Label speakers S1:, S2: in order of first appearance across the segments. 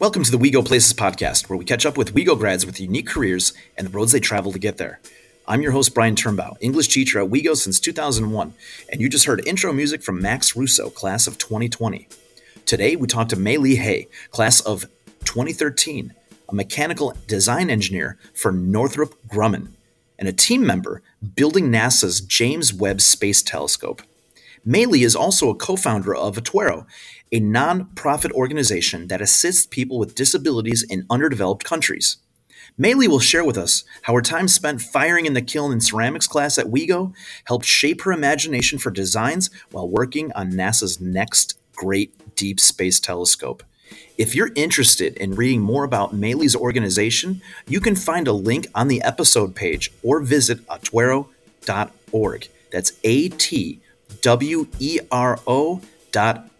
S1: Welcome to the WeGo Places podcast, where we catch up with WeGo grads with unique careers and the roads they travel to get there. I'm your host, Brian Turnbow, English teacher at WeGo since 2001, and you just heard intro music from Max Russo, class of 2020. Today, we talk to Mei Lee Hay, class of 2013, a mechanical design engineer for Northrop Grumman, and a team member building NASA's James Webb Space Telescope. Mei Lee is also a co founder of Atwero, a non-profit organization that assists people with disabilities in underdeveloped countries. Mei will share with us how her time spent firing in the kiln in ceramics class at WeGo helped shape her imagination for designs while working on NASA's next great deep space telescope. If you're interested in reading more about Mei organization, you can find a link on the episode page or visit atwero.org. That's A T W E R O dot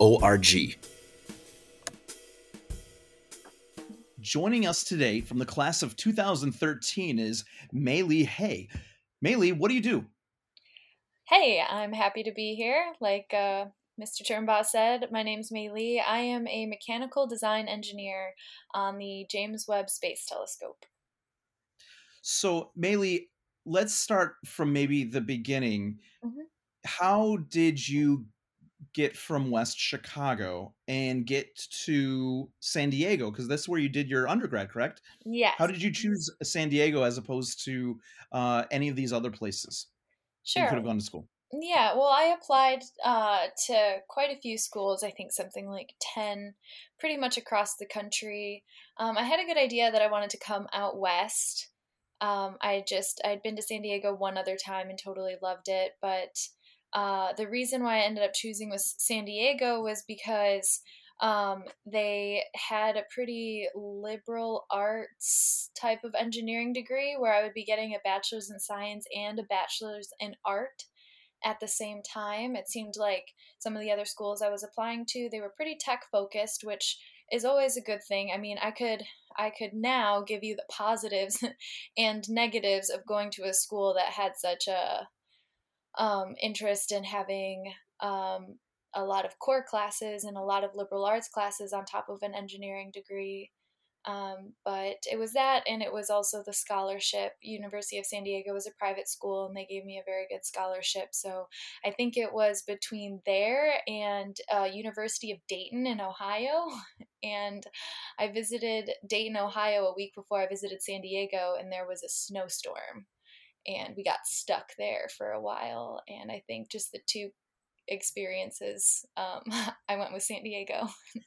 S1: Joining us today from the class of 2013 is Mei Lee Hay. Mei Lee, what do you do?
S2: Hey, I'm happy to be here. Like uh, Mr. Turnbaugh said, my name's Mei Lee. I am a mechanical design engineer on the James Webb Space Telescope.
S1: So, Mei Lee, let's start from maybe the beginning. Mm-hmm. How did you get from West Chicago and get to San Diego because that's where you did your undergrad, correct?
S2: Yes.
S1: How did you choose San Diego as opposed to uh, any of these other places?
S2: Sure.
S1: You could have gone to school.
S2: Yeah, well, I applied uh, to quite a few schools. I think something like ten, pretty much across the country. Um, I had a good idea that I wanted to come out west. Um, I just I'd been to San Diego one other time and totally loved it, but uh, the reason why I ended up choosing was San Diego was because um, they had a pretty liberal arts type of engineering degree where I would be getting a bachelor's in science and a bachelor's in art at the same time. It seemed like some of the other schools I was applying to, they were pretty tech focused, which is always a good thing. I mean, I could I could now give you the positives and negatives of going to a school that had such a um, interest in having um, a lot of core classes and a lot of liberal arts classes on top of an engineering degree. Um, but it was that, and it was also the scholarship. University of San Diego was a private school, and they gave me a very good scholarship. So I think it was between there and uh, University of Dayton in Ohio. And I visited Dayton, Ohio, a week before I visited San Diego, and there was a snowstorm and we got stuck there for a while. And I think just the two experiences, um, I went with San Diego.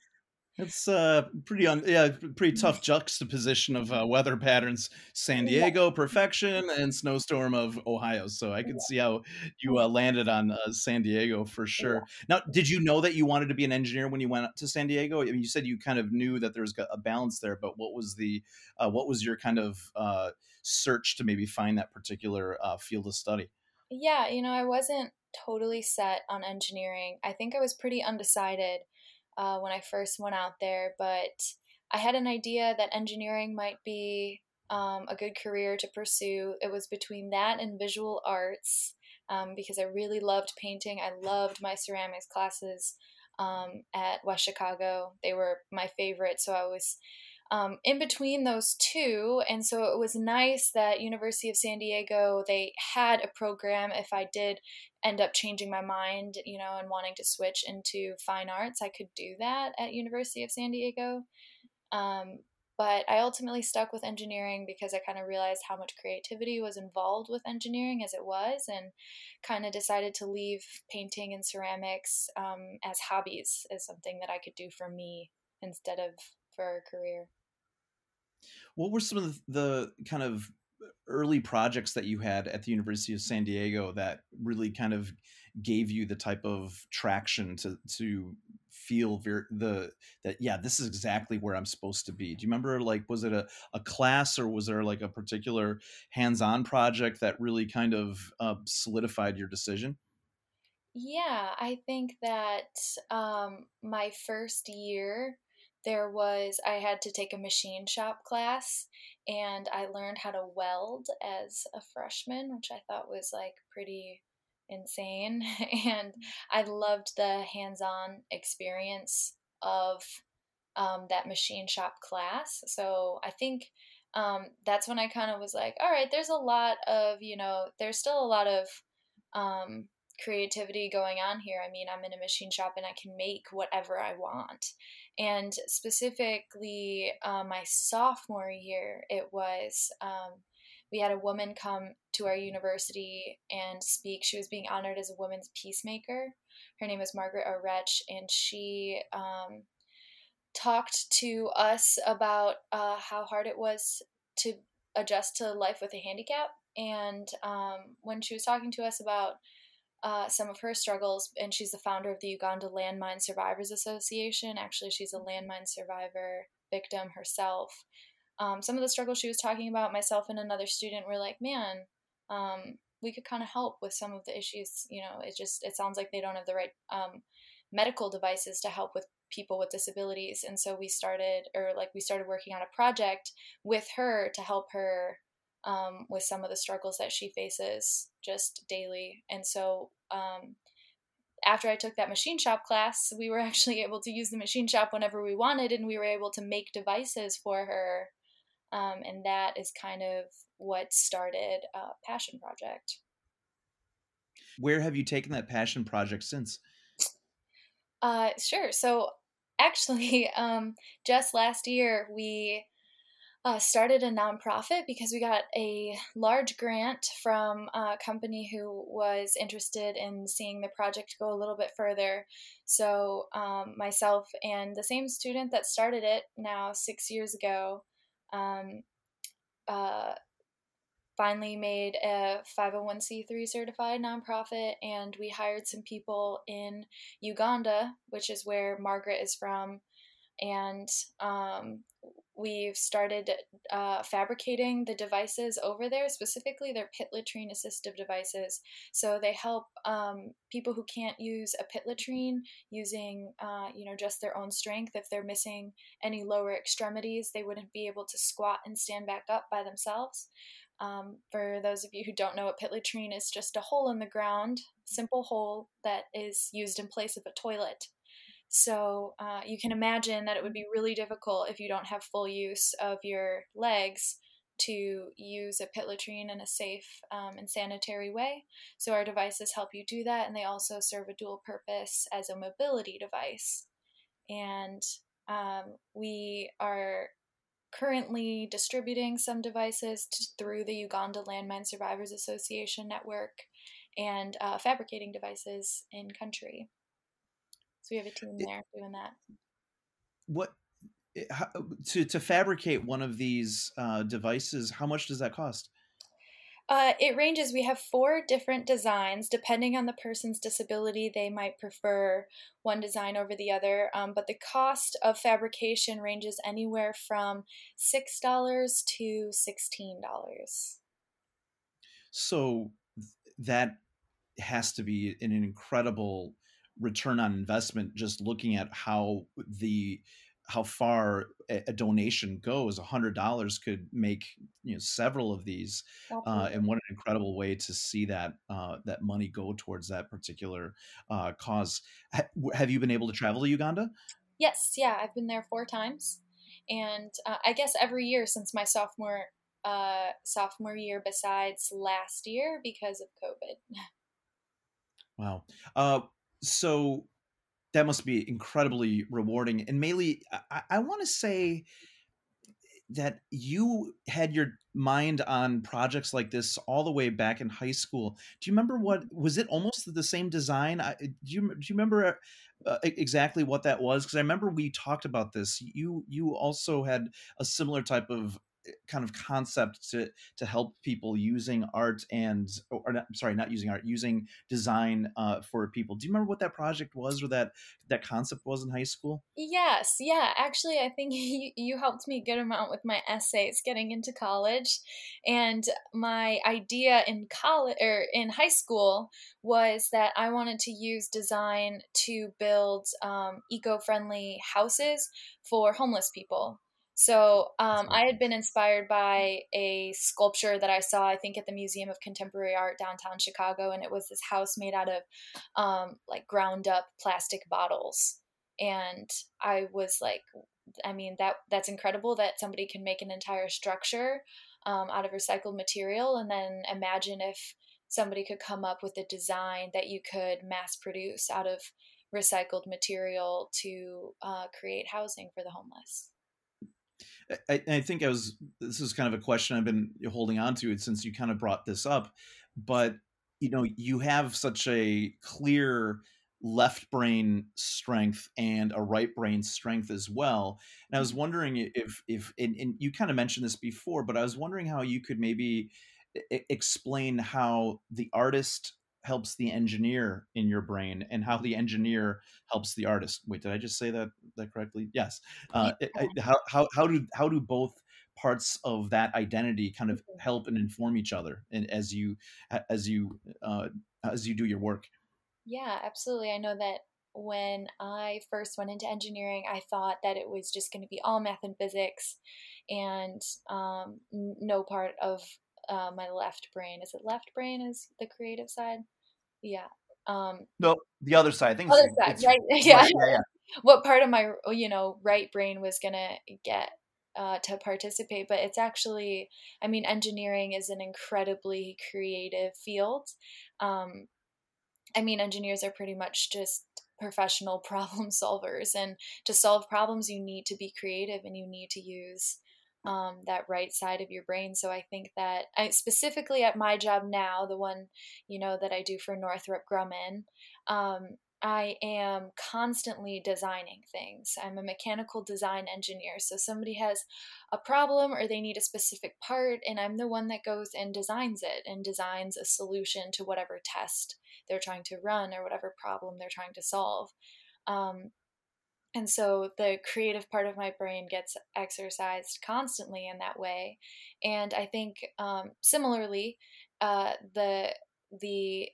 S1: It's uh pretty un- yeah pretty tough juxtaposition of uh, weather patterns. San Diego perfection and snowstorm of Ohio. So I can see how you uh, landed on uh, San Diego for sure. Now, did you know that you wanted to be an engineer when you went to San Diego? I mean, you said you kind of knew that there was a balance there, but what was the uh, what was your kind of uh, search to maybe find that particular uh, field of study?
S2: Yeah, you know, I wasn't totally set on engineering. I think I was pretty undecided uh, when I first went out there, but I had an idea that engineering might be um, a good career to pursue. It was between that and visual arts um, because I really loved painting. I loved my ceramics classes um, at West Chicago. They were my favorite, so I was um, in between those two and so it was nice that university of san diego they had a program if i did end up changing my mind you know and wanting to switch into fine arts i could do that at university of san diego um, but i ultimately stuck with engineering because i kind of realized how much creativity was involved with engineering as it was and kind of decided to leave painting and ceramics um, as hobbies as something that i could do for me instead of for a career.
S1: What were some of the, the kind of early projects that you had at the University of San Diego that really kind of gave you the type of traction to to feel very, the that yeah this is exactly where I'm supposed to be. Do you remember like was it a, a class or was there like a particular hands-on project that really kind of uh, solidified your decision?
S2: Yeah, I think that um, my first year there was I had to take a machine shop class and I learned how to weld as a freshman, which I thought was like pretty insane and I loved the hands-on experience of um, that machine shop class. So I think um, that's when I kind of was like, all right, there's a lot of, you know, there's still a lot of um, creativity going on here. I mean, I'm in a machine shop and I can make whatever I want. And specifically, uh, my sophomore year, it was um, we had a woman come to our university and speak. She was being honored as a women's peacemaker. Her name is Margaret Orech, and she um, talked to us about uh, how hard it was to adjust to life with a handicap. And um, when she was talking to us about uh, some of her struggles, and she's the founder of the Uganda Landmine Survivors Association. Actually, she's a landmine survivor victim herself. Um, some of the struggles she was talking about, myself and another student were like, man, um, we could kind of help with some of the issues. You know, it just it sounds like they don't have the right um, medical devices to help with people with disabilities, and so we started, or like we started working on a project with her to help her um, with some of the struggles that she faces just daily. And so um, after I took that machine shop class, we were actually able to use the machine shop whenever we wanted, and we were able to make devices for her. Um, and that is kind of what started a Passion Project.
S1: Where have you taken that passion project since?
S2: Uh, sure. So actually, um, just last year we uh, started a nonprofit because we got a large grant from a company who was interested in seeing the project go a little bit further. So, um, myself and the same student that started it now six years ago um, uh, finally made a 501c3 certified nonprofit, and we hired some people in Uganda, which is where Margaret is from. And um, we've started uh, fabricating the devices over there specifically they're pit latrine assistive devices. So they help um, people who can't use a pit latrine using uh, you know just their own strength. If they're missing any lower extremities they wouldn't be able to squat and stand back up by themselves. Um, for those of you who don't know what pit latrine is just a hole in the ground simple hole that is used in place of a toilet so uh, you can imagine that it would be really difficult if you don't have full use of your legs to use a pit latrine in a safe um, and sanitary way. So our devices help you do that, and they also serve a dual purpose as a mobility device. And um, we are currently distributing some devices to, through the Uganda Landmine Survivors Association network and uh, fabricating devices in country. So we have a team there doing that.
S1: What how, to to fabricate one of these uh, devices? How much does that cost?
S2: Uh, it ranges. We have four different designs. Depending on the person's disability, they might prefer one design over the other. Um, but the cost of fabrication ranges anywhere from $6 to $16.
S1: So that has to be an incredible return on investment just looking at how the how far a, donation goes a hundred dollars could make you know several of these uh, and what an incredible way to see that uh, that money go towards that particular uh, cause. Have you been able to travel to uganda?
S2: Yes yeah i've been there four times and uh, i guess every year since my sophomore uh, sophomore year besides last year because of covid.
S1: Wow. Uh, so that must be incredibly rewarding. And Maylee, I, I want to say that you had your mind on projects like this all the way back in high school. Do you remember what was it? Almost the same design. I, do you do you remember uh, exactly what that was? Because I remember we talked about this. You you also had a similar type of kind of concept to to help people using art and or not, sorry not using art using design uh, for people. Do you remember what that project was or that that concept was in high school?
S2: Yes yeah actually i think you, you helped me a good amount with my essays getting into college and my idea in college or in high school was that i wanted to use design to build um, eco-friendly houses for homeless people so um, I had been inspired by a sculpture that I saw, I think, at the Museum of Contemporary Art downtown Chicago, and it was this house made out of um, like ground up plastic bottles. And I was like, I mean that that's incredible that somebody can make an entire structure um, out of recycled material, and then imagine if somebody could come up with a design that you could mass produce out of recycled material to uh, create housing for the homeless.
S1: I, I, think I was. This is kind of a question I've been holding on to since you kind of brought this up, but you know, you have such a clear left brain strength and a right brain strength as well. And I was wondering if if and, and you kind of mentioned this before, but I was wondering how you could maybe explain how the artist helps the engineer in your brain and how the engineer helps the artist wait did i just say that that correctly yes uh, how, how, how do how do both parts of that identity kind of mm-hmm. help and inform each other and as you as you uh, as you do your work
S2: yeah absolutely i know that when i first went into engineering i thought that it was just going to be all math and physics and um, no part of uh, my left brain. Is it left brain is the creative side? Yeah. Um,
S1: no, the other side. I think
S2: other side, right? Yeah. Right, yeah, yeah. what part of my you know right brain was gonna get uh, to participate, but it's actually, I mean, engineering is an incredibly creative field. Um, I mean, engineers are pretty much just professional problem solvers, and to solve problems, you need to be creative and you need to use um, that right side of your brain. So I think that I, specifically at my job now, the one you know that I do for Northrop Grumman, um, I am constantly designing things. I'm a mechanical design engineer. So somebody has a problem or they need a specific part, and I'm the one that goes and designs it and designs a solution to whatever test they're trying to run or whatever problem they're trying to solve. Um, and so the creative part of my brain gets exercised constantly in that way. And i think um, similarly uh, the the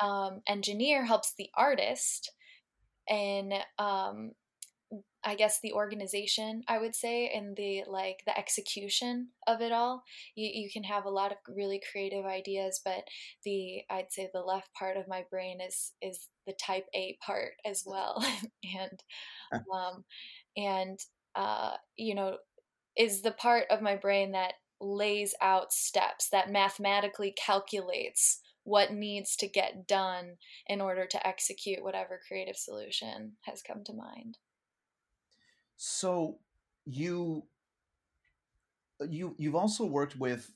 S2: um, engineer helps the artist in um, I guess the organization, I would say, and the like the execution of it all. You, you can have a lot of really creative ideas, but the I'd say the left part of my brain is is the type A part as well, and um, and uh, you know is the part of my brain that lays out steps that mathematically calculates what needs to get done in order to execute whatever creative solution has come to mind.
S1: So you uh, you you've also worked with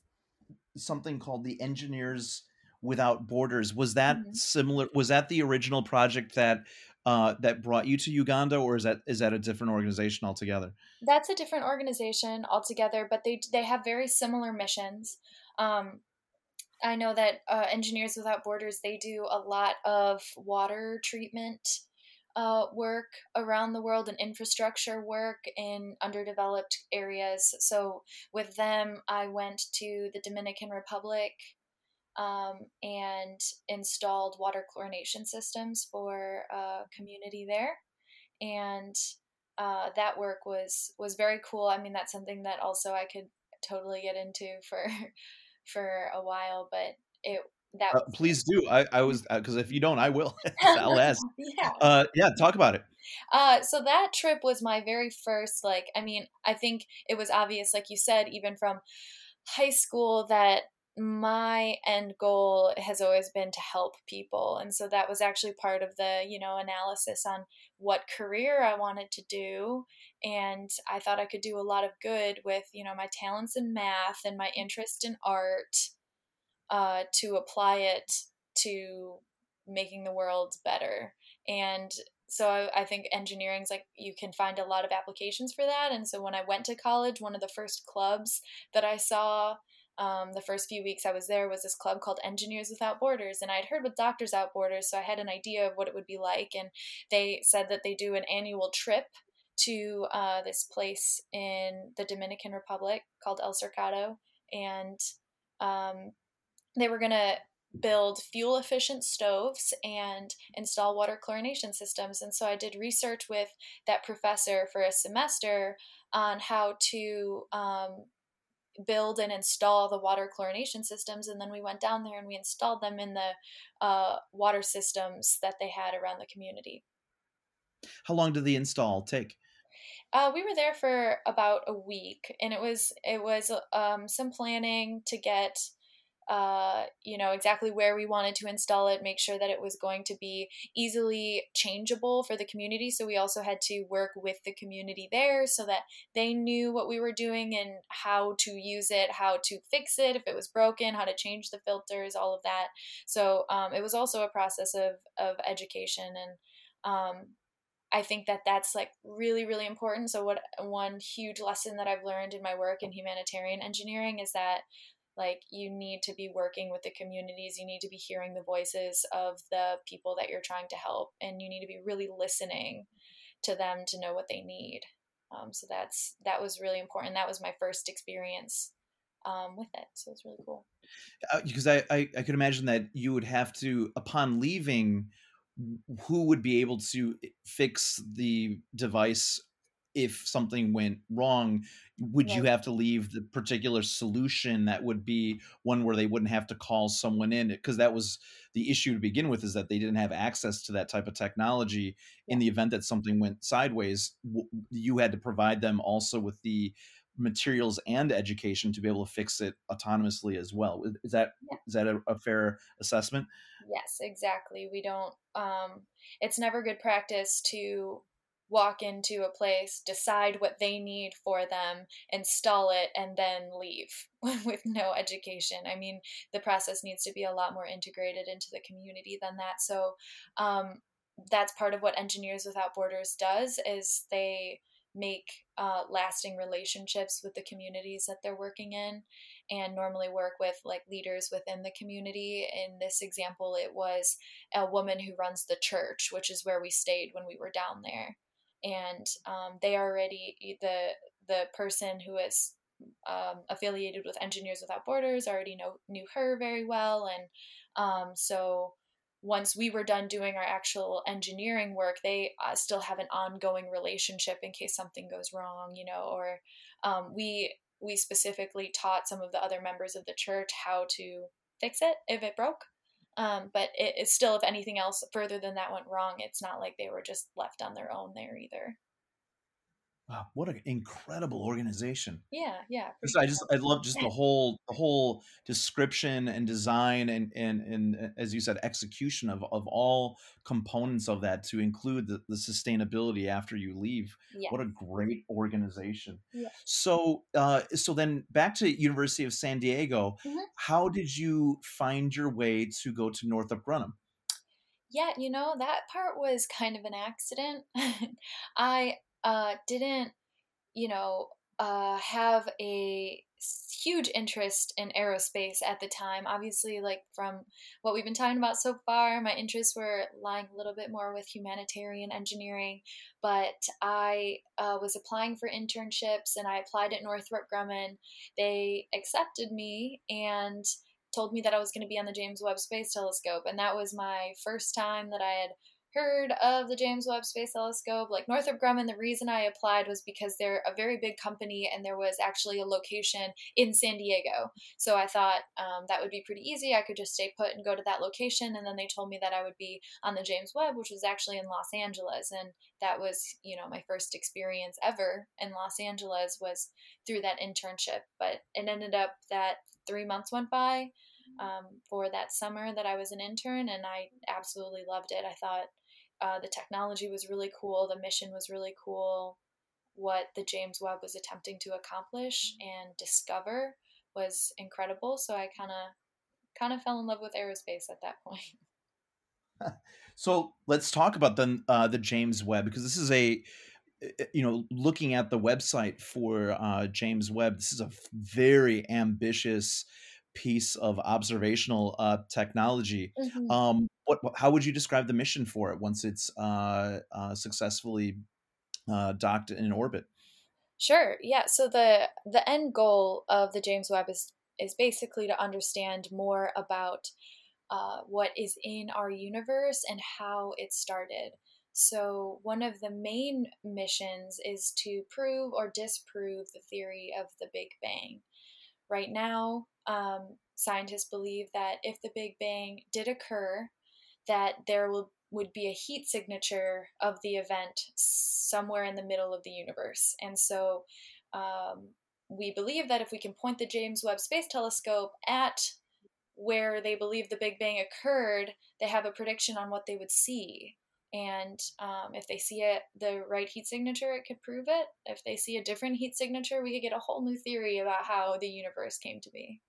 S1: something called the Engineers Without Borders. Was that mm-hmm. similar? Was that the original project that uh, that brought you to Uganda, or is that is that a different organization altogether?
S2: That's a different organization altogether, but they they have very similar missions. Um, I know that uh, Engineers Without Borders they do a lot of water treatment uh, work around the world and infrastructure work in underdeveloped areas. So with them, I went to the Dominican Republic um, and installed water chlorination systems for a community there, and uh, that work was was very cool. I mean, that's something that also I could totally get into for for a while, but it that
S1: uh, please do. I, I was because uh, if you don't, I will. I'll ask. yeah. Uh, yeah. Talk about it.
S2: Uh, so that trip was my very first. Like, I mean, I think it was obvious, like you said, even from high school, that my end goal has always been to help people, and so that was actually part of the you know analysis on what career I wanted to do, and I thought I could do a lot of good with you know my talents in math and my interest in art uh, to apply it to making the world better. And so I, I think engineering is like you can find a lot of applications for that. And so when I went to college, one of the first clubs that I saw um, the first few weeks I was there was this club called Engineers Without Borders, and I'd heard with Doctors Without Borders, so I had an idea of what it would be like. And they said that they do an annual trip to uh, this place in the Dominican Republic called El Cercado, and um, they were going to build fuel efficient stoves and install water chlorination systems. And so I did research with that professor for a semester on how to um, build and install the water chlorination systems. And then we went down there and we installed them in the uh, water systems that they had around the community.
S1: How long did the install take?
S2: Uh, we were there for about a week, and it was it was um, some planning to get uh, you know, exactly where we wanted to install it, make sure that it was going to be easily changeable for the community. So we also had to work with the community there so that they knew what we were doing and how to use it, how to fix it if it was broken, how to change the filters, all of that. So um, it was also a process of, of education and um, I think that that's like really, really important. So, what one huge lesson that I've learned in my work in humanitarian engineering is that like you need to be working with the communities you need to be hearing the voices of the people that you're trying to help and you need to be really listening to them to know what they need. Um, so that's that was really important. That was my first experience um, with it. So it's really cool.
S1: Uh, because I, I i could imagine that you would have to upon leaving who would be able to fix the device if something went wrong would right. you have to leave the particular solution that would be one where they wouldn't have to call someone in because that was the issue to begin with is that they didn't have access to that type of technology yeah. in the event that something went sideways you had to provide them also with the materials and education to be able to fix it autonomously as well is that yeah. is that a, a fair assessment
S2: yes exactly we don't um it's never good practice to walk into a place, decide what they need for them, install it, and then leave with no education. I mean, the process needs to be a lot more integrated into the community than that. So, um, that's part of what Engineers Without Borders does is they make uh, lasting relationships with the communities that they're working in and normally work with like leaders within the community in this example it was a woman who runs the church which is where we stayed when we were down there and um, they already the the person who is um, affiliated with Engineers Without Borders already know knew her very well, and um, so once we were done doing our actual engineering work, they uh, still have an ongoing relationship in case something goes wrong, you know, or um, we we specifically taught some of the other members of the church how to fix it if it broke um, but it, it's still, if anything else further than that went wrong, it's not like they were just left on their own there either.
S1: Wow, what an incredible organization!
S2: Yeah, yeah.
S1: I just I love just the whole the whole description and design and and and as you said execution of of all components of that to include the, the sustainability after you leave. What a great organization!
S2: Yeah.
S1: So uh, so then back to University of San Diego. Mm-hmm. How did you find your way to go to Northrop Grumman?
S2: Yeah, you know that part was kind of an accident. I uh, didn't, you know, uh, have a huge interest in aerospace at the time. Obviously, like from what we've been talking about so far, my interests were lying a little bit more with humanitarian engineering. But I uh, was applying for internships and I applied at Northrop Grumman. They accepted me and told me that I was going to be on the James Webb Space Telescope. And that was my first time that I had heard of the James Webb Space Telescope. Like Northrop Grumman, the reason I applied was because they're a very big company and there was actually a location in San Diego. So I thought um, that would be pretty easy. I could just stay put and go to that location. And then they told me that I would be on the James Webb, which was actually in Los Angeles. And that was, you know, my first experience ever in Los Angeles was through that internship. But it ended up that three months went by. Um, for that summer that I was an intern, and I absolutely loved it. I thought uh, the technology was really cool, the mission was really cool. What the James Webb was attempting to accomplish and discover was incredible. So I kind of kind of fell in love with aerospace at that point.
S1: so let's talk about the uh, the James Webb because this is a you know looking at the website for uh, James Webb. This is a very ambitious piece of observational uh, technology. Mm-hmm. Um, what, how would you describe the mission for it once it's uh, uh, successfully uh, docked in orbit?
S2: Sure. Yeah. So the the end goal of the James Webb is is basically to understand more about uh, what is in our universe and how it started. So, one of the main missions is to prove or disprove the theory of the Big Bang. Right now, um, scientists believe that if the Big Bang did occur, that there will would be a heat signature of the event somewhere in the middle of the universe. And so um, we believe that if we can point the James Webb Space Telescope at where they believe the Big Bang occurred, they have a prediction on what they would see. And um, if they see it, the right heat signature, it could prove it. If they see a different heat signature, we could get a whole new theory about how the universe came to be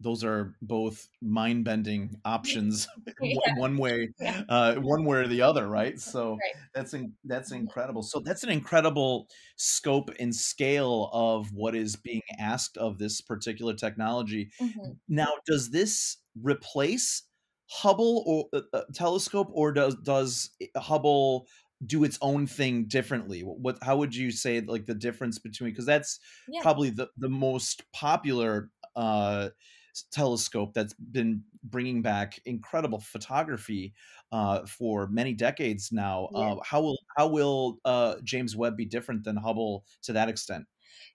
S1: those are both mind-bending options yeah. one way yeah. uh, one way or the other right so right. that's in, that's mm-hmm. incredible so that's an incredible scope and scale of what is being asked of this particular technology mm-hmm. now does this replace hubble or uh, uh telescope or does does hubble do its own thing differently what how would you say like the difference between because that's yeah. probably the the most popular uh telescope that's been bringing back incredible photography uh, for many decades now. Yeah. Uh, how will how will uh, James Webb be different than Hubble to that extent?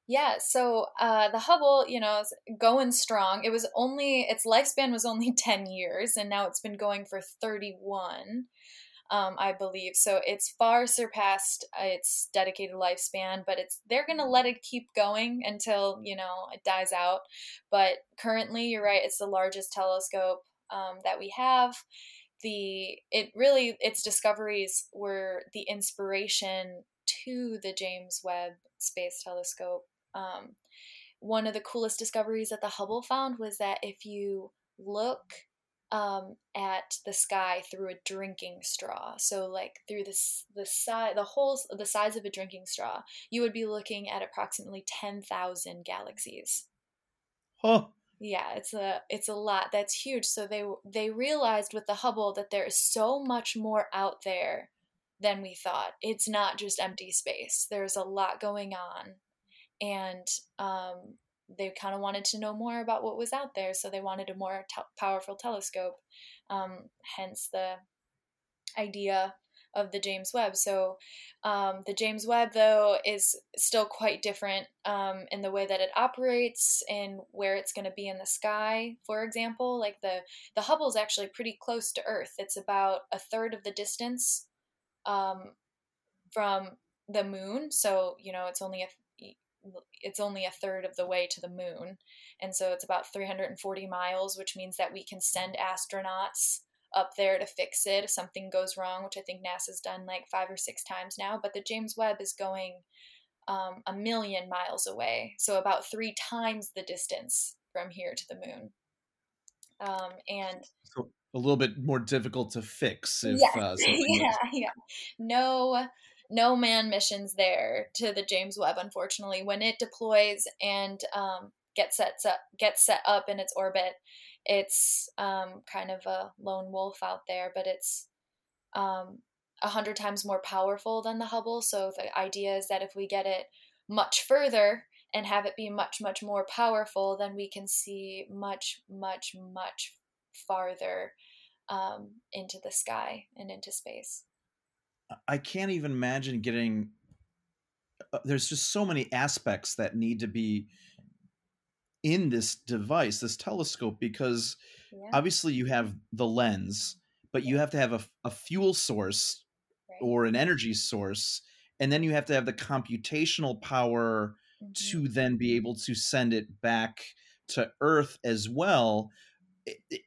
S2: Yeah, so uh, the Hubble, you know, is going strong. It was only its lifespan was only ten years, and now it's been going for thirty one um, I believe. So it's far surpassed its dedicated lifespan, but it's they're gonna let it keep going until you know it dies out. But currently, you're right; it's the largest telescope um, that we have. The it really its discoveries were the inspiration to the James Webb Space Telescope. Um, one of the coolest discoveries that the Hubble found was that if you look um, at the sky through a drinking straw. So like through this the side the whole the size of a drinking straw, you would be looking at approximately ten thousand galaxies.
S1: Huh.
S2: Yeah, it's a it's a lot. That's huge. So they they realized with the Hubble that there is so much more out there than we thought. It's not just empty space. There's a lot going on, and um, they kind of wanted to know more about what was out there, so they wanted a more powerful telescope. Um, hence the idea of the James Webb. So um, the James Webb, though, is still quite different um, in the way that it operates and where it's going to be in the sky. For example, like the the Hubble is actually pretty close to Earth. It's about a third of the distance um, from the moon. So you know, it's only a it's only a third of the way to the moon. And so it's about 340 miles, which means that we can send astronauts up there to fix it if something goes wrong, which I think NASA's done like five or six times now. But the James Webb is going um, a million miles away, so about three times the distance from here to the moon. Um, and
S1: so a little bit more difficult to fix if
S2: yes. uh, yeah, yeah. No no man missions there to the James Webb. Unfortunately, when it deploys and um, gets set up, gets set up in its orbit, it's um, kind of a lone wolf out there, but it's um, a hundred times more powerful than the Hubble. So the idea is that if we get it much further and have it be much much more powerful, then we can see much much much farther um, into the sky and into space.
S1: I can't even imagine getting. Uh, there's just so many aspects that need to be in this device, this telescope, because yeah. obviously you have the lens, but you have to have a, a fuel source right. or an energy source, and then you have to have the computational power mm-hmm. to then be able to send it back to Earth as well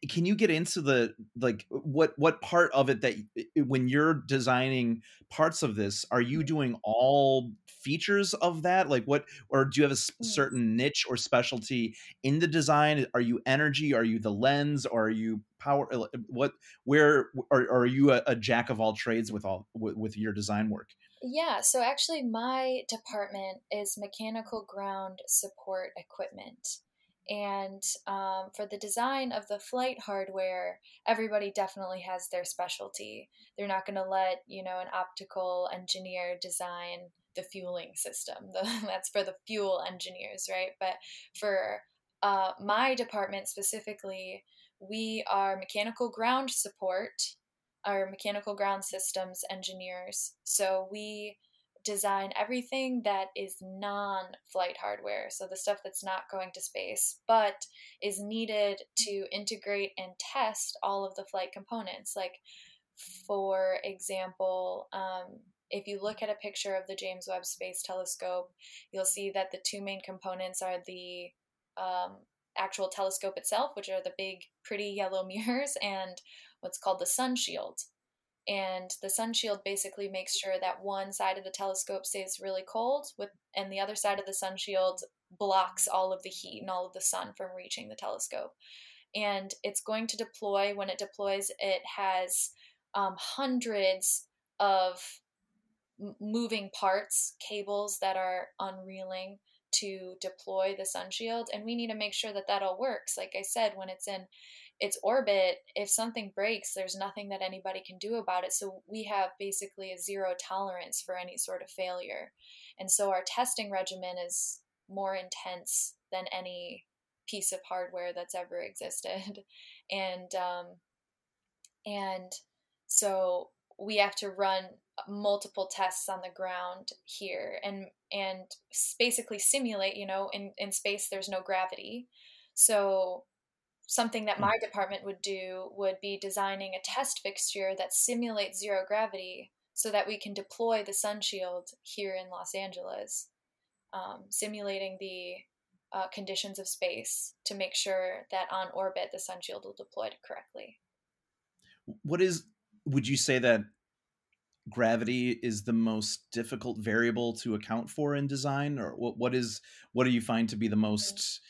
S1: can you get into the like what what part of it that when you're designing parts of this are you doing all features of that? Like what or do you have a mm. certain niche or specialty in the design? Are you energy? Are you the lens? Or are you power uh, what where are, are you a, a jack of all trades with all with, with your design work?
S2: Yeah, so actually, my department is mechanical ground support equipment. And um, for the design of the flight hardware, everybody definitely has their specialty. They're not going to let, you know, an optical engineer design the fueling system. That's for the fuel engineers, right? But for uh, my department specifically, we are mechanical ground support, our mechanical ground systems engineers. So we design everything that is non flight hardware, so the stuff that's not going to space, but is needed to integrate and test all of the flight components. Like, for example, um, if you look at a picture of the James Webb Space Telescope, you'll see that the two main components are the um, actual telescope itself, which are the big, pretty yellow mirrors, and what's called the sun shield. And the sun shield basically makes sure that one side of the telescope stays really cold, with and the other side of the sun shield blocks all of the heat and all of the sun from reaching the telescope. And it's going to deploy. When it deploys, it has um, hundreds of moving parts, cables that are unreeling to deploy the sun shield and we need to make sure that that all works like i said when it's in its orbit if something breaks there's nothing that anybody can do about it. So we have basically a zero tolerance for any sort of failure. And so our testing regimen is more intense than any piece of hardware that's ever existed. And um, and so we have to run multiple tests on the ground here and and basically simulate you know in, in space there's no gravity. So something that hmm. my department would do would be designing a test fixture that simulates zero gravity so that we can deploy the sun shield here in los angeles um, simulating the uh, conditions of space to make sure that on orbit the sun shield will deploy correctly
S1: what is would you say that gravity is the most difficult variable to account for in design or what, what is what do you find to be the most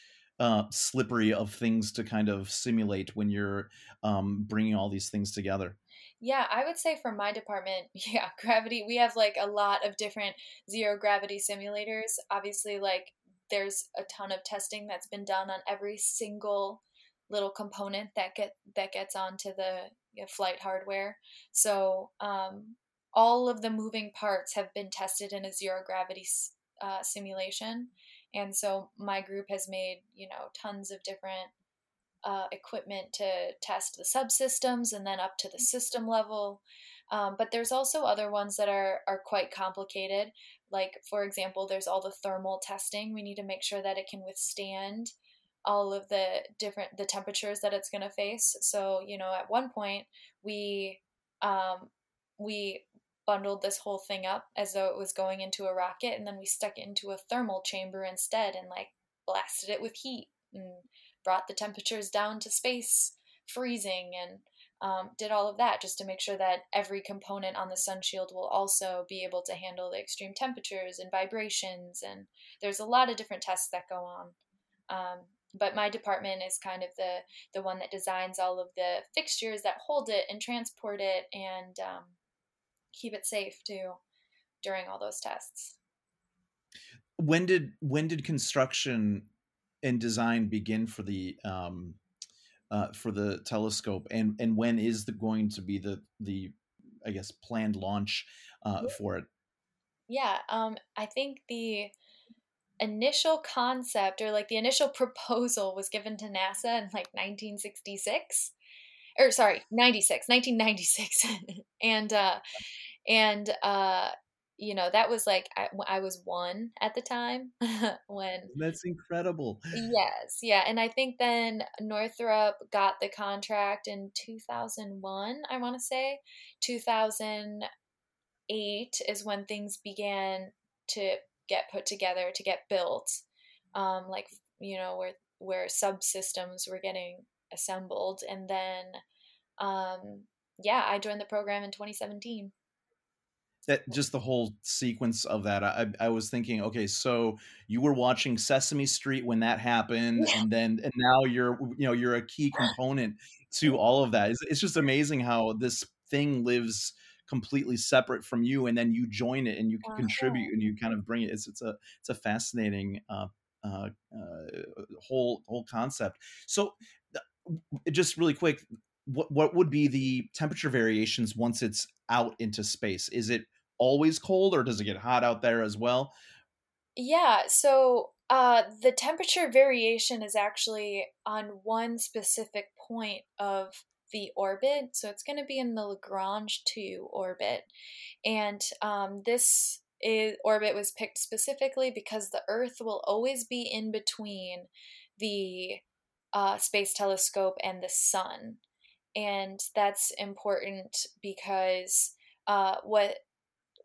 S1: uh, slippery of things to kind of simulate when you're um, bringing all these things together.
S2: Yeah i would say for my department yeah gravity we have like a lot of different zero gravity simulators. Obviously like there's a ton of testing that's been done on every single little component that get that gets onto the you know, flight hardware. So um, all of the moving parts have been tested in a zero gravity uh, simulation. And so my group has made, you know, tons of different uh, equipment to test the subsystems and then up to the system level. Um, but there's also other ones that are, are quite complicated. Like, for example, there's all the thermal testing. We need to make sure that it can withstand all of the different the temperatures that it's going to face. So, you know, at one point we um, we bundled this whole thing up as though it was going into a rocket and then we stuck it into a thermal chamber instead and like blasted it with heat and brought the temperatures down to space freezing and um, did all of that just to make sure that every component on the sun shield will also be able to handle the extreme temperatures and vibrations and there's a lot of different tests that go on. Um, but my department is kind of the the one that designs all of the fixtures that hold it and transport it and um, keep it safe too during all those tests.
S1: When did when did construction and design begin for the um, uh, for the telescope, and and when is the going to be the the I guess planned launch uh, for it?
S2: Yeah, um, I think the initial concept or like the initial proposal was given to NASA in like 1966 or sorry 96 1996 and uh and uh you know that was like I, I was one at the time when
S1: that's incredible.
S2: Yes yeah and i think then northrop got the contract in 2001 i want to say 2008 is when things began to get put together to get built um like you know where where subsystems were getting assembled and then um yeah i joined the program in 2017
S1: that just the whole sequence of that I, I was thinking okay so you were watching sesame street when that happened yeah. and then and now you're you know you're a key component to all of that it's, it's just amazing how this thing lives completely separate from you and then you join it and you can uh-huh. contribute and you kind of bring it it's, it's a it's a fascinating uh, uh, uh, whole whole concept so just really quick what what would be the temperature variations once it's out into space is it always cold or does it get hot out there as well?
S2: Yeah, so uh, the temperature variation is actually on one specific point of the orbit. So it's going to be in the Lagrange 2 orbit. And um, this is, orbit was picked specifically because the Earth will always be in between the uh, space telescope and the sun. And that's important because uh, what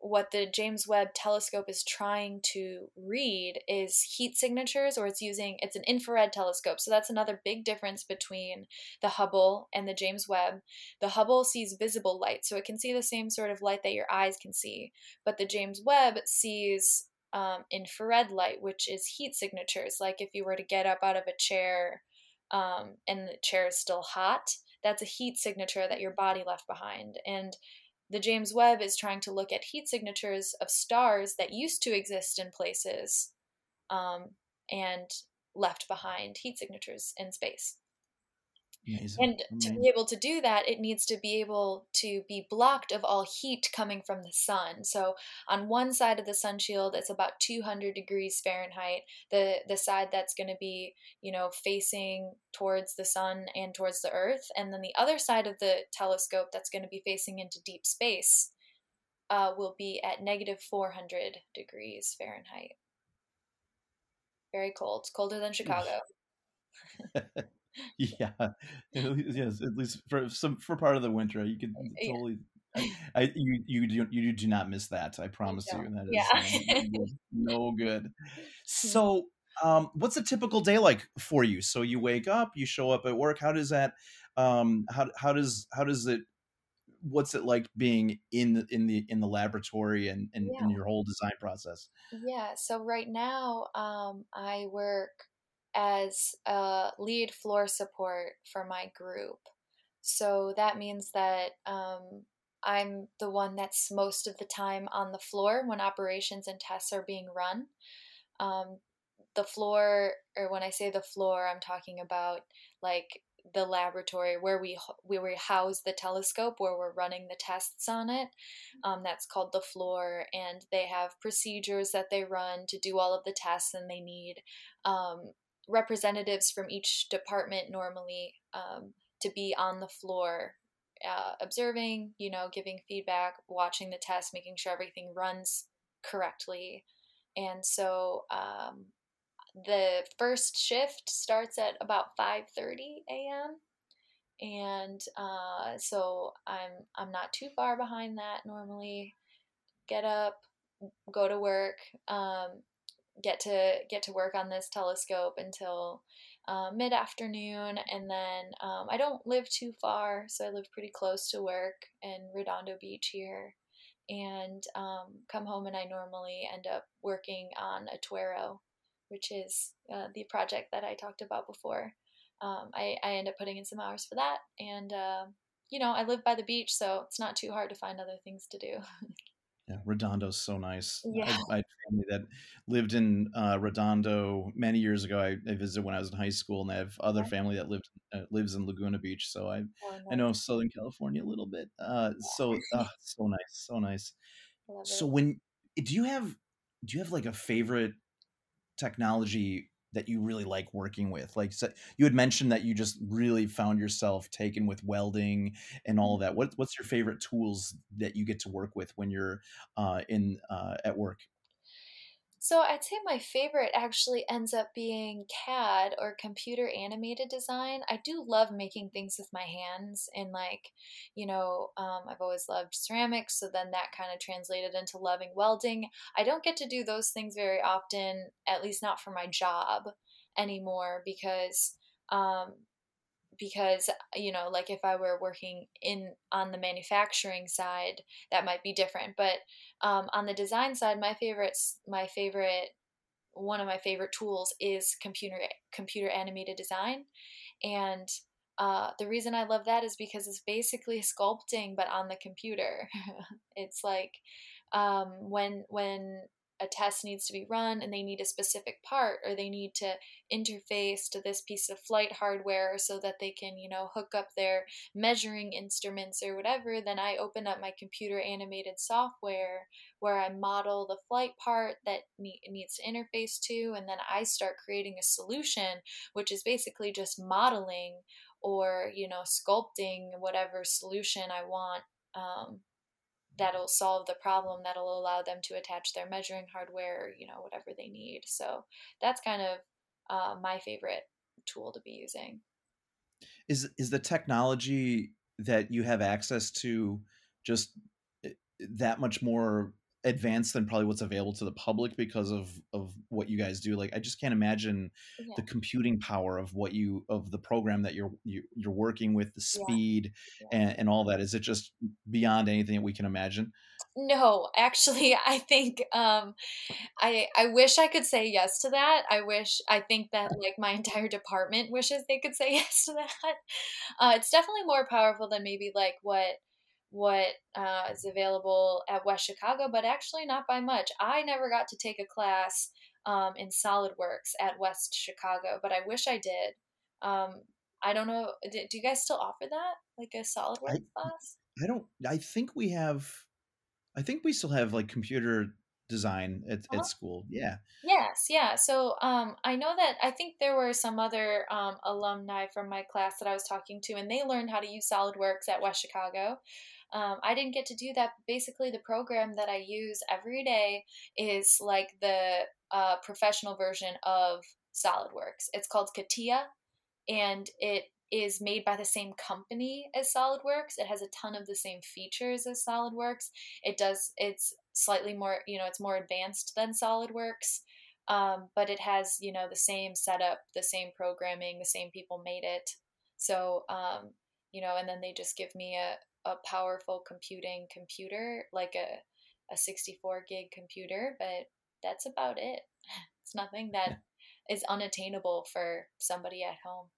S2: what the James Webb telescope is trying to read is heat signatures or it's using it's an infrared telescope. So that's another big difference between the Hubble and the James Webb. The Hubble sees visible light, so it can see the same sort of light that your eyes can see, but the James Webb sees um, infrared light, which is heat signatures. Like if you were to get up out of a chair um, and the chair is still hot, that's a heat signature that your body left behind. And the James Webb is trying to look at heat signatures of stars that used to exist in places um, and left behind heat signatures in space. Amazing. And Amazing. to be able to do that, it needs to be able to be blocked of all heat coming from the sun. So on one side of the sun shield, it's about 200 degrees Fahrenheit. The the side that's going to be, you know, facing towards the sun and towards the earth, and then the other side of the telescope that's going to be facing into deep space uh, will be at negative 400 degrees Fahrenheit. Very cold. It's colder than Chicago.
S1: yeah, yes, at least for some for part of the winter, you could totally. I, I you you do you do not miss that. I promise you. That is yeah. no good. So, um, what's a typical day like for you? So you wake up, you show up at work. How does that? Um, how how does how does it? What's it like being in the in the in the laboratory and and yeah. in your whole design process?
S2: Yeah. So right now, um, I work as a lead floor support for my group. So that means that um, I'm the one that's most of the time on the floor when operations and tests are being run. Um, the floor, or when I say the floor, I'm talking about like the laboratory where we where we house the telescope where we're running the tests on it um, that's called the floor and they have procedures that they run to do all of the tests and they need um, representatives from each department normally um, to be on the floor uh, observing, you know, giving feedback, watching the test, making sure everything runs correctly. And so um, the first shift starts at about 5:30 a.m. And uh, so I'm I'm not too far behind that normally. Get up, go to work. Um, get to get to work on this telescope until uh, mid afternoon, and then um, I don't live too far, so I live pretty close to work in Redondo Beach here, and um, come home and I normally end up working on Atwero, which is uh, the project that I talked about before. Um, I, I end up putting in some hours for that, and uh, you know I live by the beach, so it's not too hard to find other things to do.
S1: Yeah, Redondo's so nice.
S2: Yeah.
S1: I, I had family that lived in uh, Redondo many years ago. I, I, visited when I was in high school, and I have other family that lived uh, lives in Laguna Beach. So I oh. I know Southern California a little bit. Uh, so uh, so nice, so nice. So when do you have do you have like a favorite technology that you really like working with like so you had mentioned that you just really found yourself taken with welding and all that. What, what's your favorite tools that you get to work with when you're uh, in uh, at work
S2: so I'd say my favorite actually ends up being CAD or computer animated design. I do love making things with my hands, and like, you know, um, I've always loved ceramics, so then that kind of translated into loving welding. I don't get to do those things very often, at least not for my job anymore, because um, because you know like if i were working in on the manufacturing side that might be different but um, on the design side my favorites my favorite one of my favorite tools is computer computer animated design and uh, the reason I love that is because it's basically sculpting, but on the computer. it's like um, when when a test needs to be run and they need a specific part or they need to interface to this piece of flight hardware so that they can you know hook up their measuring instruments or whatever then i open up my computer animated software where i model the flight part that ne- needs to interface to and then i start creating a solution which is basically just modeling or you know sculpting whatever solution i want um, that'll solve the problem that'll allow them to attach their measuring hardware you know whatever they need. So that's kind of uh, my favorite tool to be using.
S1: Is is the technology that you have access to just eh, that much more advanced than probably what's available to the public because of of what you guys do like i just can't imagine yeah. the computing power of what you of the program that you're you, are you are working with the speed yeah. And, and all that. Is it just beyond anything that we can imagine?
S2: No actually i think um i i wish i could say yes to that. I wish i think that like my entire department wishes they could say yes to that. Uh, it's definitely more powerful than maybe like what what uh, is available at West Chicago, but actually not by much. I never got to take a class um, in SolidWorks at West Chicago, but I wish I did. Um, I don't know. Do, do, you guys still offer that, like a SolidWorks I, class?
S1: I don't. I think we have. I think we still have like computer design at, uh-huh. at school. Yeah.
S2: Yes, yeah. So um, I know that I think there were some other um, alumni from my class that I was talking to, and they learned how to use SolidWorks at West Chicago. Um, I didn't get to do that. Basically, the program that I use every day is like the uh, professional version of SolidWorks. It's called CATIA, and it is made by the same company as SolidWorks. It has a ton of the same features as SolidWorks. It does. It's slightly more. You know, it's more advanced than SolidWorks. Um, but it has you know the same setup, the same programming, the same people made it. So um, you know, and then they just give me a, a powerful computing computer, like a, a 64 gig computer, but that's about it. It's nothing that is unattainable for somebody at home.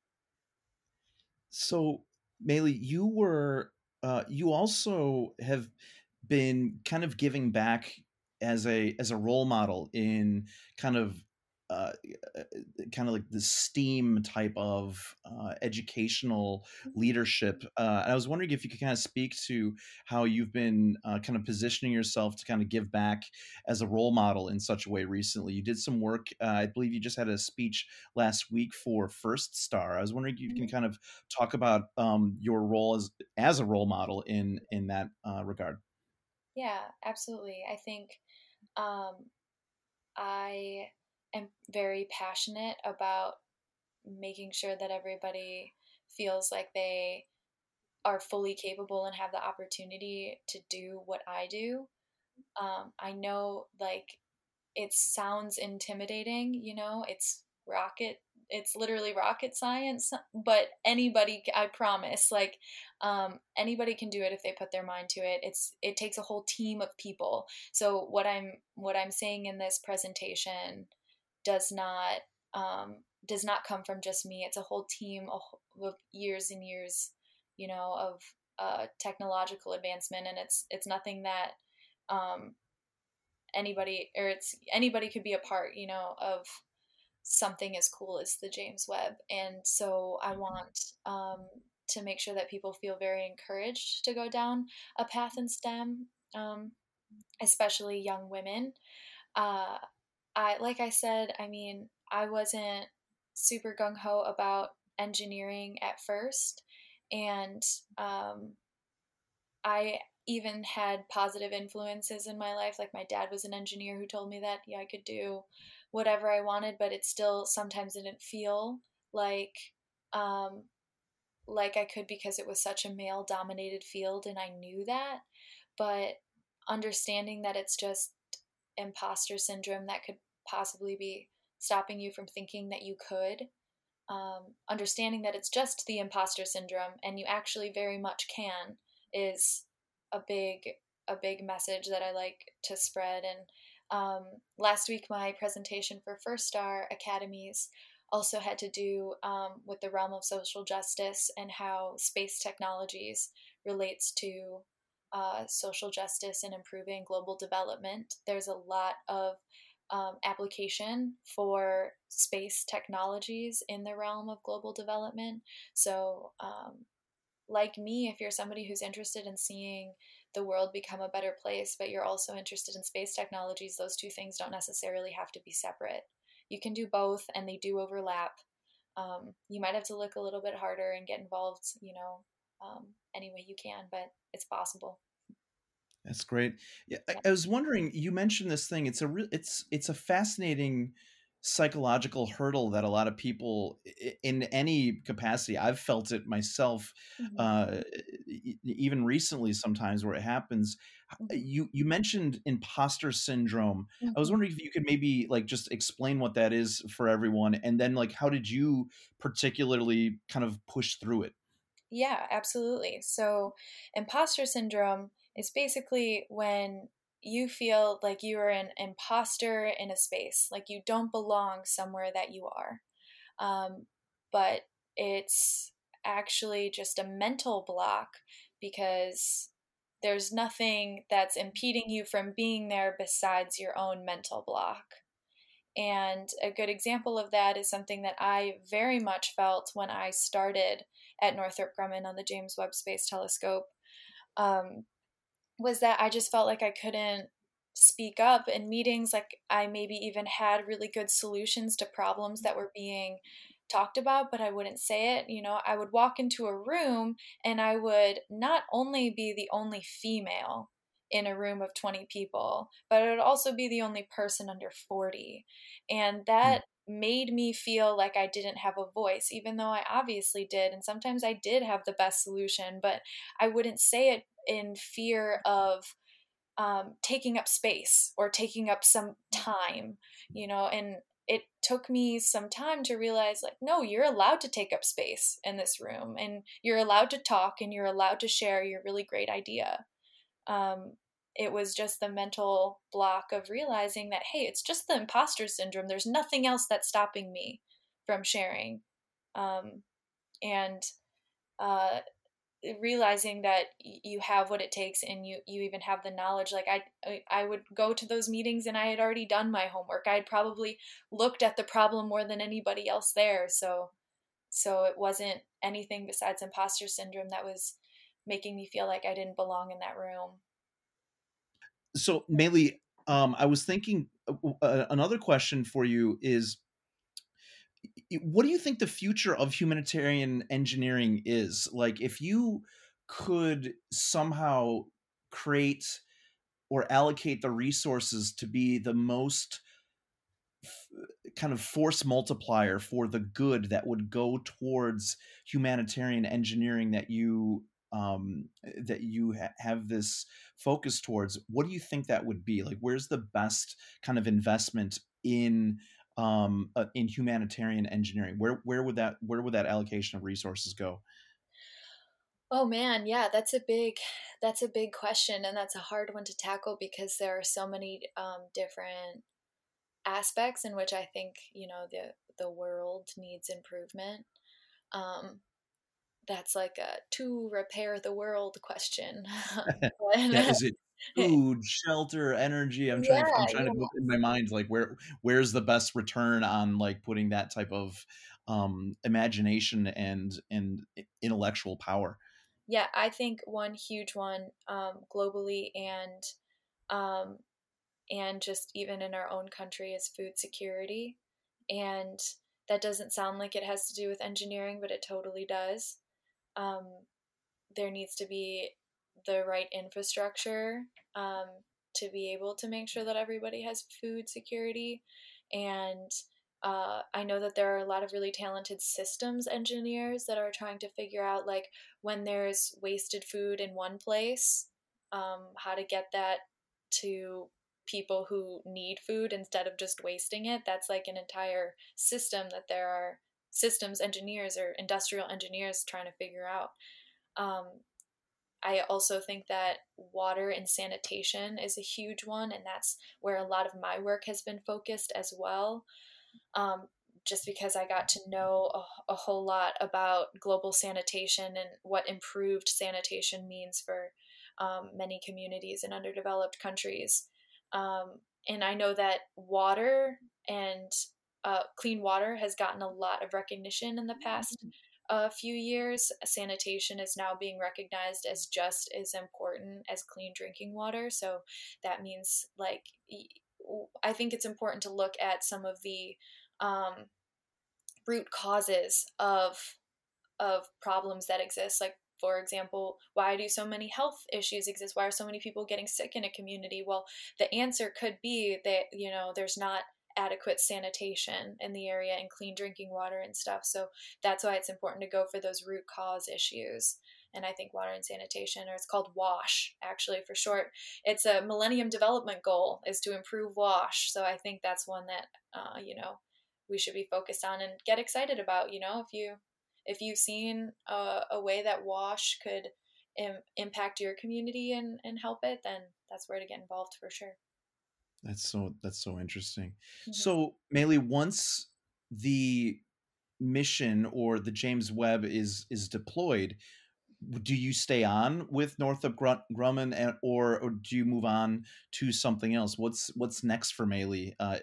S1: So, Maylee, you were, uh, you also have been kind of giving back as a as a role model in kind of uh, uh, kind of like the STEAM type of uh, educational mm-hmm. leadership. Uh, I was wondering if you could kind of speak to how you've been uh, kind of positioning yourself to kind of give back as a role model in such a way recently. You did some work, uh, I believe you just had a speech last week for First Star. I was wondering if you can mm-hmm. kind of talk about um, your role as as a role model in in that regard.
S2: Yeah, absolutely. I think um, I am very passionate about making sure that everybody feels like they are fully capable and have the opportunity to do what I do. Um, I know like it sounds intimidating, you know, it's rocket, it's literally rocket science, but anybody, I promise, like um, anybody can do it if they put their mind to it. It's it takes a whole team of people. So what I'm what I'm saying in this presentation does not um, does not come from just me. It's a whole team of years and years, you know, of uh, technological advancement, and it's it's nothing that um, anybody or it's anybody could be a part, you know, of something as cool as the James Webb. And so I mm-hmm. want um, to make sure that people feel very encouraged to go down a path in STEM, um, especially young women. Uh, I like I said, I mean, I wasn't super gung ho about engineering at first, and um, I even had positive influences in my life. Like my dad was an engineer who told me that yeah, I could do whatever I wanted, but it still sometimes didn't feel like um, like I could because it was such a male dominated field, and I knew that. But understanding that it's just imposter syndrome that could possibly be stopping you from thinking that you could. Um, understanding that it's just the imposter syndrome and you actually very much can is a big a big message that I like to spread. And um, last week, my presentation for First Star Academies also had to do um, with the realm of social justice and how space technologies relates to uh, social justice and improving global development. There's a lot of um, application for space technologies in the realm of global development. So, um, like me, if you're somebody who's interested in seeing the world become a better place, but you're also interested in space technologies, those two things don't necessarily have to be separate. You can do both, and they do overlap. Um, you might have to look a little bit harder and get involved, you know, um, any way you can, but it's possible.
S1: That's great. Yeah, I, I was wondering. You mentioned this thing. It's a re- it's it's a fascinating psychological hurdle that a lot of people in any capacity i've felt it myself mm-hmm. uh, even recently sometimes where it happens mm-hmm. you you mentioned imposter syndrome mm-hmm. i was mm-hmm. wondering if you could maybe like just explain what that is for everyone and then like how did you particularly kind of push through it
S2: yeah absolutely so imposter syndrome is basically when you feel like you are an imposter in a space, like you don't belong somewhere that you are. Um, but it's actually just a mental block because there's nothing that's impeding you from being there besides your own mental block. And a good example of that is something that I very much felt when I started at Northrop Grumman on the James Webb Space Telescope. Um, was that I just felt like I couldn't speak up in meetings like I maybe even had really good solutions to problems that were being talked about but I wouldn't say it you know I would walk into a room and I would not only be the only female in a room of 20 people but it would also be the only person under 40 and that. Made me feel like I didn't have a voice even though I obviously did and sometimes I did have the best solution but I wouldn't say it in fear of um, taking up space or taking up some time, you know, and it took me some time to realize like no you're allowed to take up space in this room and you're allowed to talk and you're allowed to share your really great idea. Um, it was just the mental block of realizing that hey it's just the imposter syndrome there's nothing else that's stopping me from sharing um, and uh, realizing that you have what it takes and you you even have the knowledge like I I would go to those meetings and I had already done my homework. I had probably looked at the problem more than anybody else there. So so it wasn't anything besides imposter syndrome that was making me feel like I didn't belong in that room.
S1: So mainly um, I was thinking uh, uh another question for you is what do you think the future of humanitarian engineering is? Like if you could somehow create or allocate the resources to be the most kind of force multiplier for the good that would go towards humanitarian engineering that you um, that you ha- have this focus towards what do you think that would be like where's the best kind of investment in um, uh, in humanitarian engineering? Where where would that where would that allocation of resources go?
S2: Oh man, yeah, that's a big that's a big question, and that's a hard one to tackle because there are so many um, different aspects in which I think you know the the world needs improvement. Um, that's like a to repair the world question.
S1: yeah, is it food, shelter, energy. I'm trying. Yeah, I'm trying yeah. to put in my mind like where where's the best return on like putting that type of um, imagination and and intellectual power.
S2: Yeah, I think one huge one um, globally and um, and just even in our own country is food security, and that doesn't sound like it has to do with engineering, but it totally does. Um, there needs to be the right infrastructure um, to be able to make sure that everybody has food security. And uh, I know that there are a lot of really talented systems engineers that are trying to figure out, like, when there's wasted food in one place, um, how to get that to people who need food instead of just wasting it. That's like an entire system that there are systems engineers or industrial engineers trying to figure out. Um, I also think that water and sanitation is a huge one, and that's where a lot of my work has been focused as well. Um, just because I got to know a, a, whole lot about global sanitation and what improved sanitation means for um, many communities in underdeveloped countries. Um, and I know that water and uh, clean water has gotten a lot of recognition in the past mm-hmm few years, sanitation is now being recognized as just as important as clean drinking water. So that means, like, I think it's important to look at some of the um, root causes of of problems that exist. Like, for example, why do so many health issues exist? Why are so many people getting sick in a community? Well, the answer could be that, you know, there's not adequate sanitation in the area and clean drinking water and stuff. So that's why it's important to go for those root cause issues. And I think water and sanitation, or it's called WASH actually for short, it's a Millennium Development Goal is to improve WASH. So I think that's one that uh, you know we should be focused on and get excited about. You know, if you if you've seen a, a way that WASH could Im- impact your community and, and help it, then that's where to get involved for sure.
S1: That's so that's so interesting. Mm-hmm. So, Maylee, once the mission or the James Webb is is deployed, do you stay on with Northrop Grumman, and, or, or do you move on to something else? What's what's next for Maylee uh,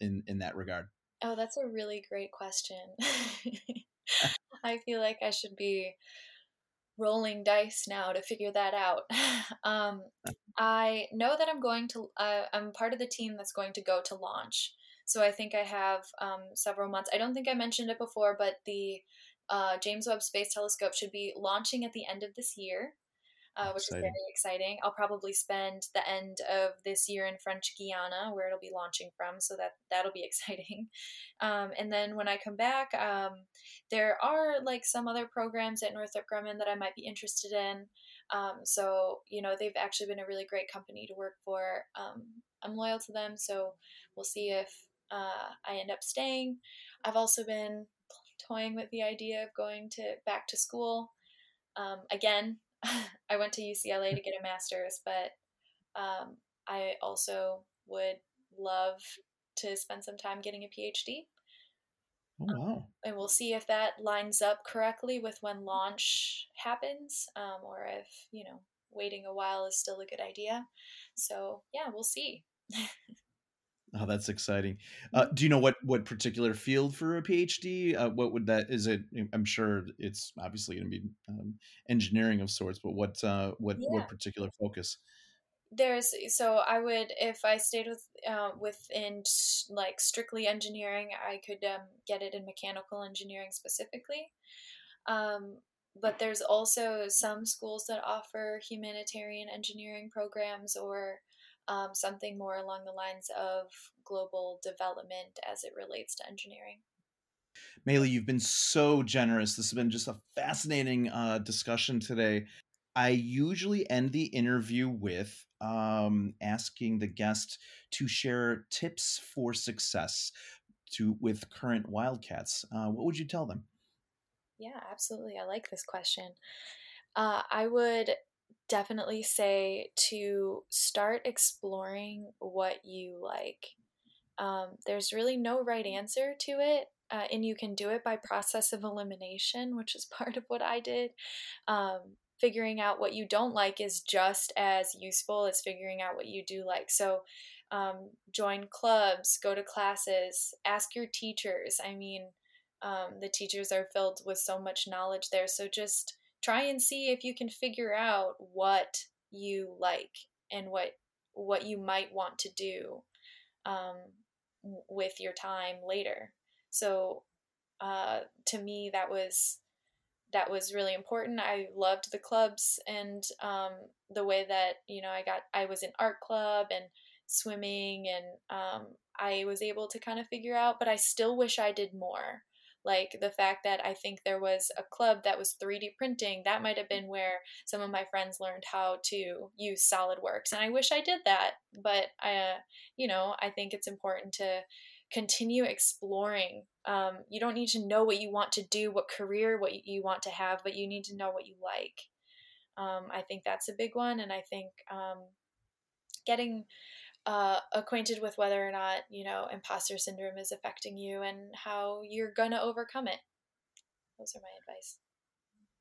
S1: in in that regard?
S2: Oh, that's a really great question. I feel like I should be rolling dice now to figure that out. um, I know that I'm going to, uh, I'm part of the team that's going to go to launch. So I think I have um, several months. I don't think I mentioned it before, but the uh, James Webb Space Telescope should be launching at the end of this year uh, which exciting. is very exciting. I'll probably spend the end of this year in French Guiana, where it'll be launching from, so that that'll be exciting. Um, and then when I come back, um, there are like some other programs at Northrop Grumman that I might be interested in. Um, so you know, they've actually been a really great company to work for. Um, I'm loyal to them, so we'll see if uh, I end up staying. I've also been toying with the idea of going to back to school. Um, again, I went to UCLA to get a master's, but um, I also would love to spend some time getting a PhD.
S1: Oh, um, wow. Um,
S2: and we'll see if that lines up correctly with when launch happens, um, or if, you know, waiting a while is still a good idea. So, yeah, we'll see.
S1: Oh, that's exciting. Uh, do you know what what particular field for a PhD? Uh, what would that is it? I'm sure it's obviously going to be um, engineering of sorts, but what uh, what yeah. what particular focus?
S2: There's so I would if I stayed with uh, within like strictly engineering, I could um, get it in mechanical engineering specifically. Um, but there's also some schools that offer humanitarian engineering programs or um, something more along the lines of global development as it relates to engineering.
S1: Maylee, you've been so generous. This has been just a fascinating uh, discussion today. I usually end the interview with um, asking the guest to share tips for success to with current Wildcats. Uh, what would you tell them?
S2: Yeah, absolutely. I like this question. Uh, I would definitely say to start exploring what you like. Um, there's really no right answer to it, uh, and you can do it by process of elimination, which is part of what I did. Um, figuring out what you don't like is just as useful as figuring out what you do like. So, um, join clubs, go to classes, ask your teachers. I mean, um, the teachers are filled with so much knowledge there. So, just try and see if you can figure out what you like and what what you might want to do um, with your time later. So uh, to me, that was that was really important. I loved the clubs and um, the way that you know I got I was in art club and swimming and um, I was able to kind of figure out, but I still wish I did more like the fact that I think there was a club that was 3D printing, that might have been where some of my friends learned how to use SolidWorks. And I wish I did that. But, I, uh, you know, I think it's important to continue exploring. Um, you don't need to know what you want to do, what career, what you want to have, but you need to know what you like. Um, I think that's a big one. And I think um, getting uh, acquainted with whether or not you know imposter syndrome is affecting you and how you're gonna overcome it. Those are my advice.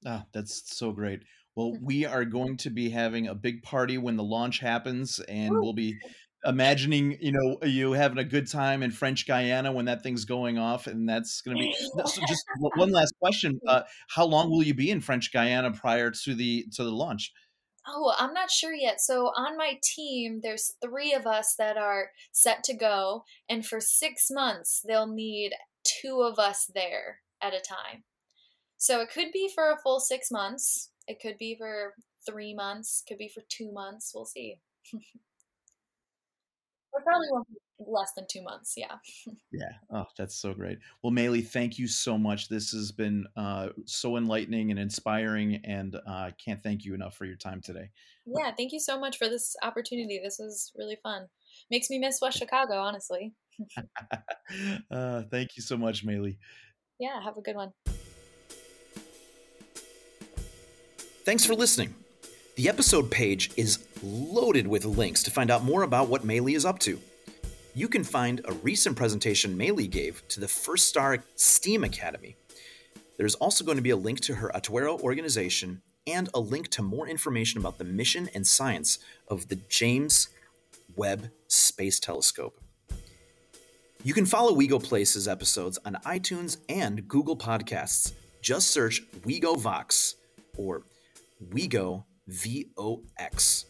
S1: Ah that's so great. Well mm-hmm. we are going to be having a big party when the launch happens and we'll be imagining you know you having a good time in french guiana when that thing's going off and that's going to be so just one last question uh, how long will you be in french guiana prior to the to the launch
S2: Oh, I'm not sure yet. So on my team, there's three of us that are set to go, and for six months, they'll need two of us there at a time. So it could be for a full six months. It could be for three months, could be for two months. We'll see. or probably won't be less than two months. Yeah.
S3: yeah. Oh, that's so great. Well, Maylee, thank you so much. This has been uh, so enlightening and inspiring, and I uh, can't thank you enough for your time today.
S2: Yeah. Thank you so much for this opportunity. This was really fun. Makes me miss West Chicago, honestly.
S3: uh, thank you so much, Maylee.
S2: Yeah. Have a good one.
S1: Thanks for listening. The episode page is loaded with links to find out more about what Maylee is up to you can find a recent presentation Maylee gave to the First Star STEAM Academy. There's also going to be a link to her Atwero organization and a link to more information about the mission and science of the James Webb Space Telescope. You can follow WeGo Places episodes on iTunes and Google Podcasts. Just search WeGo Vox or WeGo V O X.